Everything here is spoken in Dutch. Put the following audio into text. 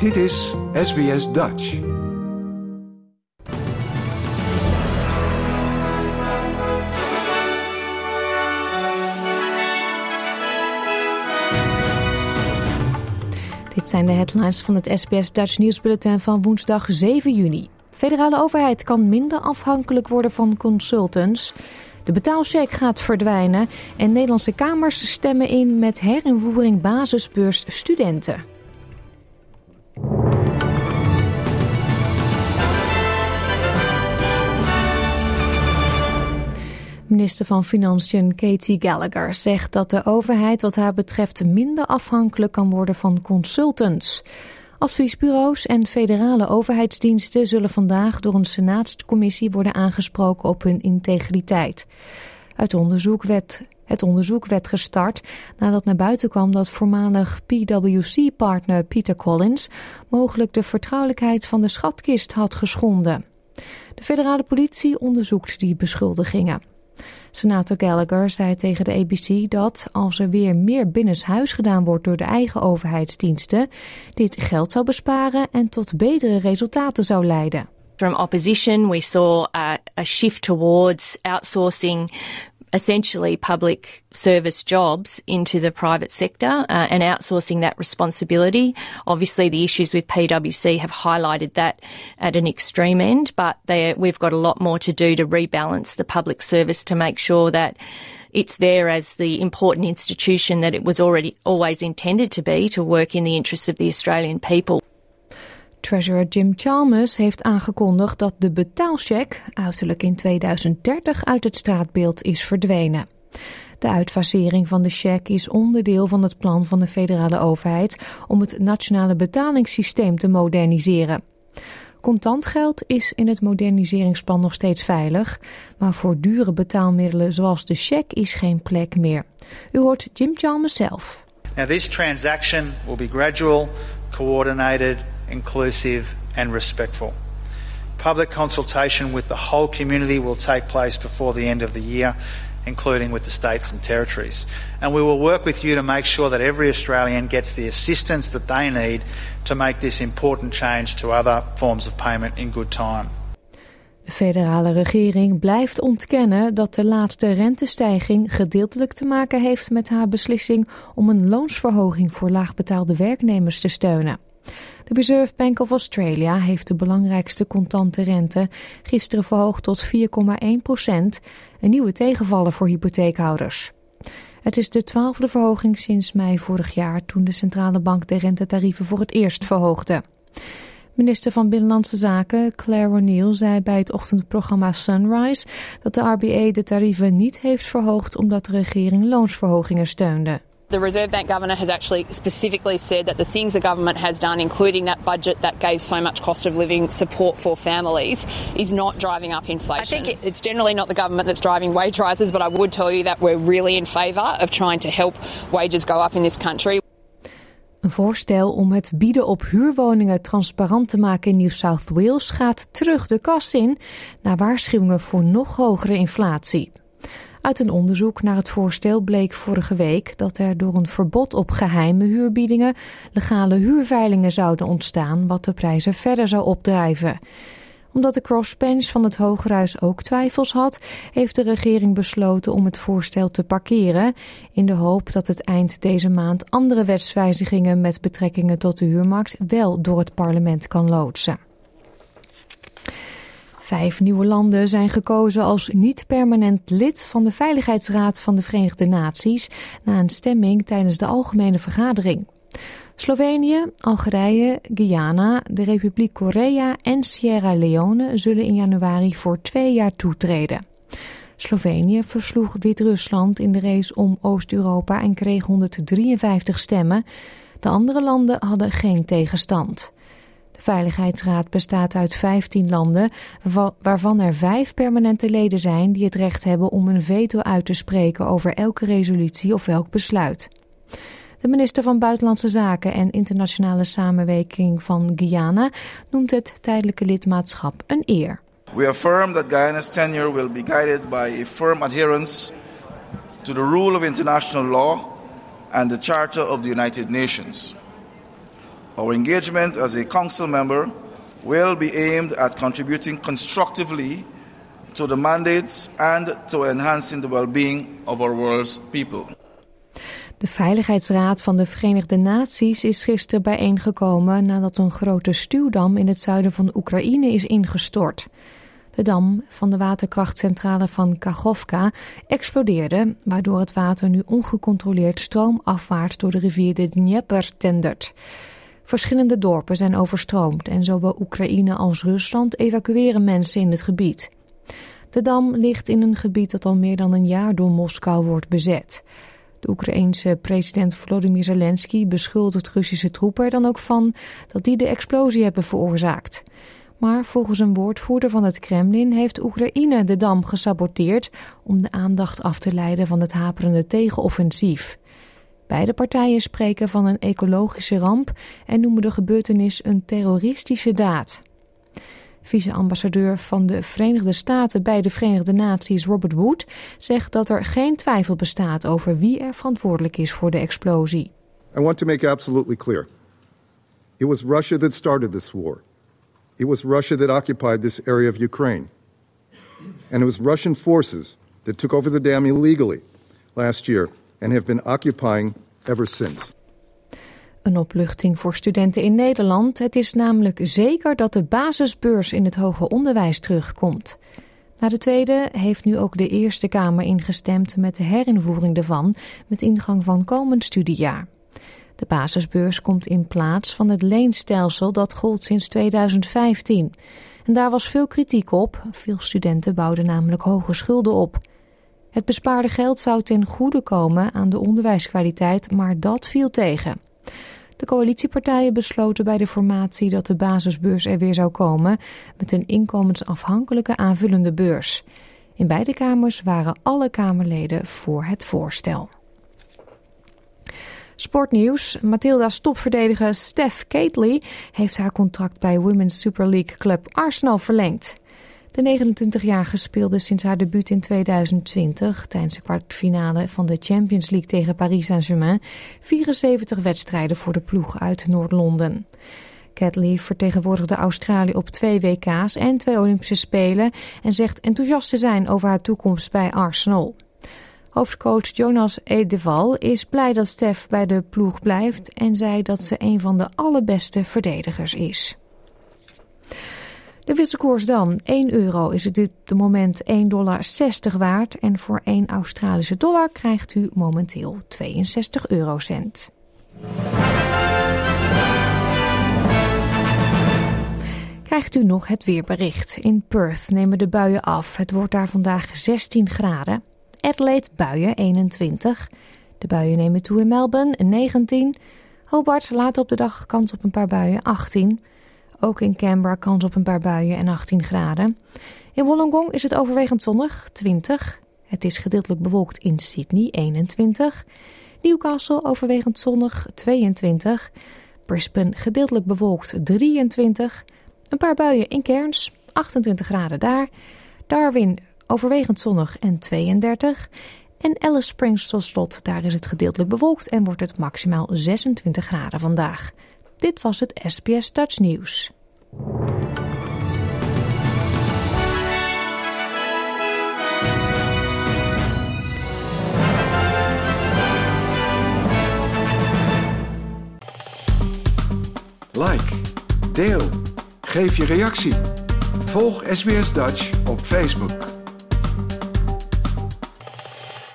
Dit is SBS Dutch. Dit zijn de headlines van het SBS Dutch nieuwsbulletin van woensdag 7 juni. Federale overheid kan minder afhankelijk worden van consultants. De betaalcheck gaat verdwijnen en Nederlandse kamers stemmen in met herinvoering basisbeurs studenten. Minister van Financiën Katie Gallagher zegt dat de overheid wat haar betreft minder afhankelijk kan worden van consultants. Adviesbureaus en federale overheidsdiensten zullen vandaag door een senaatscommissie worden aangesproken op hun integriteit. Uit onderzoek het onderzoek werd gestart nadat naar buiten kwam dat voormalig PwC-partner Peter Collins mogelijk de vertrouwelijkheid van de schatkist had geschonden. De federale politie onderzoekt die beschuldigingen. Senator Gallagher zei tegen de ABC dat als er weer meer binnenshuis gedaan wordt door de eigen overheidsdiensten, dit geld zou besparen en tot betere resultaten zou leiden. From opposition, we saw a, a shift towards outsourcing essentially public service jobs into the private sector uh, and outsourcing that responsibility. Obviously, the issues with PwC have highlighted that at an extreme end, but they, we've got a lot more to do to rebalance the public service to make sure that it's there as the important institution that it was already always intended to be to work in the interests of the Australian people. Treasurer Jim Chalmers heeft aangekondigd dat de betaalcheck uiterlijk in 2030 uit het straatbeeld is verdwenen. De uitfasering van de cheque is onderdeel van het plan van de federale overheid om het nationale betalingssysteem te moderniseren. Contant geld is in het moderniseringsplan nog steeds veilig, maar voor dure betaalmiddelen zoals de cheque is geen plek meer. U hoort Jim Chalmers zelf. Now this transaction will be gradual, coordinated inclusive, and respectful. Public consultation with the whole community will take place before the end of the year, including with the states and territories. And we will work with you to make sure that every Australian gets the assistance that they need to make this important change to other forms of payment in good time. De federale regering blijft ontkennen dat de laatste rentestijging gedeeltelijk te maken heeft met haar beslissing om een loonsverhoging voor laagbetaalde werknemers te steunen. De Reserve Bank of Australia heeft de belangrijkste contante rente gisteren verhoogd tot 4,1 procent, een nieuwe tegenvaller voor hypotheekhouders. Het is de twaalfde verhoging sinds mei vorig jaar toen de centrale bank de rentetarieven voor het eerst verhoogde. Minister van Binnenlandse Zaken Claire O'Neill zei bij het ochtendprogramma Sunrise dat de RBA de tarieven niet heeft verhoogd omdat de regering loonsverhogingen steunde. The Reserve Bank governor has actually specifically said that the things the government has done, including that budget that gave so much cost of living support for families, is not driving up inflation. I think it's generally not the government that's driving wage rises, but I would tell you that we're really in favour of trying to help wages go up in this country. Een voorstel om het bieden op huurwoningen transparant te maken in New South Wales gaat terug de kast in na waarschuwingen voor nog hogere inflatie. Uit een onderzoek naar het voorstel bleek vorige week dat er door een verbod op geheime huurbiedingen legale huurveilingen zouden ontstaan, wat de prijzen verder zou opdrijven. Omdat de crossbench van het Hogerhuis ook twijfels had, heeft de regering besloten om het voorstel te parkeren, in de hoop dat het eind deze maand andere wetswijzigingen met betrekkingen tot de huurmarkt wel door het parlement kan loodsen. Vijf nieuwe landen zijn gekozen als niet-permanent lid van de Veiligheidsraad van de Verenigde Naties na een stemming tijdens de algemene vergadering. Slovenië, Algerije, Guyana, de Republiek Korea en Sierra Leone zullen in januari voor twee jaar toetreden. Slovenië versloeg Wit-Rusland in de race om Oost-Europa en kreeg 153 stemmen. De andere landen hadden geen tegenstand. Veiligheidsraad bestaat uit 15 landen, waarvan er vijf permanente leden zijn die het recht hebben om een veto uit te spreken over elke resolutie of elk besluit. De minister van Buitenlandse Zaken en Internationale Samenwerking van Guyana noemt het tijdelijke lidmaatschap een eer. We affirm that Guyana's tenure will be guided by a firm adherence to the rule of international law and the Charter of the United Nations. Our engagement as a council member will be aimed at contributing constructively to the mandates and to enhancing the well-being of our world's people. De Veiligheidsraad van de Verenigde Naties is gisteren bijeengekomen nadat een grote stuwdam in het zuiden van Oekraïne is ingestort. De dam van de waterkrachtcentrale van Kachovka explodeerde, waardoor het water nu ongecontroleerd stroomafwaarts door de rivier de Dnieper tendert. Verschillende dorpen zijn overstroomd en zowel Oekraïne als Rusland evacueren mensen in het gebied. De dam ligt in een gebied dat al meer dan een jaar door Moskou wordt bezet. De Oekraïense president Volodymyr Zelensky beschuldigt Russische troepen er dan ook van dat die de explosie hebben veroorzaakt. Maar volgens een woordvoerder van het Kremlin heeft Oekraïne de dam gesaboteerd om de aandacht af te leiden van het haperende tegenoffensief. Beide partijen spreken van een ecologische ramp en noemen de gebeurtenis een terroristische daad. Vice-ambassadeur van de Verenigde Staten bij de Verenigde Naties Robert Wood zegt dat er geen twijfel bestaat over wie er verantwoordelijk is voor de explosie. I want to make absolutely clear. It was Russia that started this war. It was Russia that occupied this area of Ukraine. And it was Russian forces that took over the dam illegally last year and have been occupying ever since. Een opluchting voor studenten in Nederland. Het is namelijk zeker dat de basisbeurs in het hoger onderwijs terugkomt. Na de tweede heeft nu ook de Eerste Kamer ingestemd met de herinvoering ervan met ingang van komend studiejaar. De basisbeurs komt in plaats van het leenstelsel dat gold sinds 2015. En daar was veel kritiek op. Veel studenten bouwden namelijk hoge schulden op. Het bespaarde geld zou ten goede komen aan de onderwijskwaliteit, maar dat viel tegen. De coalitiepartijen besloten bij de formatie dat de basisbeurs er weer zou komen met een inkomensafhankelijke aanvullende beurs. In beide kamers waren alle Kamerleden voor het voorstel. Sportnieuws. Matilda's topverdediger Steph Catley heeft haar contract bij Women's Super League club Arsenal verlengd. De 29-jarige speelde sinds haar debuut in 2020 tijdens de kwartfinale van de Champions League tegen Paris Saint-Germain 74 wedstrijden voor de ploeg uit Noord-Londen. Catley vertegenwoordigde Australië op twee WK's en twee Olympische Spelen en zegt enthousiast te zijn over haar toekomst bij Arsenal. Hoofdcoach Jonas Edeval is blij dat Stef bij de ploeg blijft en zei dat ze een van de allerbeste verdedigers is. De wisselkoers dan. 1 euro is het op dit moment 1,60 dollar waard. En voor 1 Australische dollar krijgt u momenteel 62 eurocent. Krijgt u nog het weerbericht. In Perth nemen de buien af. Het wordt daar vandaag 16 graden. Adelaide buien 21. De buien nemen toe in Melbourne 19. Hobart later op de dag kans op een paar buien 18. Ook in Canberra kans op een paar buien en 18 graden. In Wollongong is het overwegend zonnig 20. Het is gedeeltelijk bewolkt in Sydney 21. Newcastle overwegend zonnig 22. Brisbane gedeeltelijk bewolkt 23. Een paar buien in Cairns 28 graden daar. Darwin overwegend zonnig en 32. En Alice Springs tot slot, daar is het gedeeltelijk bewolkt en wordt het maximaal 26 graden vandaag. Dit was het SBS Dutch Nieuws. Like, deel, geef je reactie. Volg SBS Dutch op Facebook.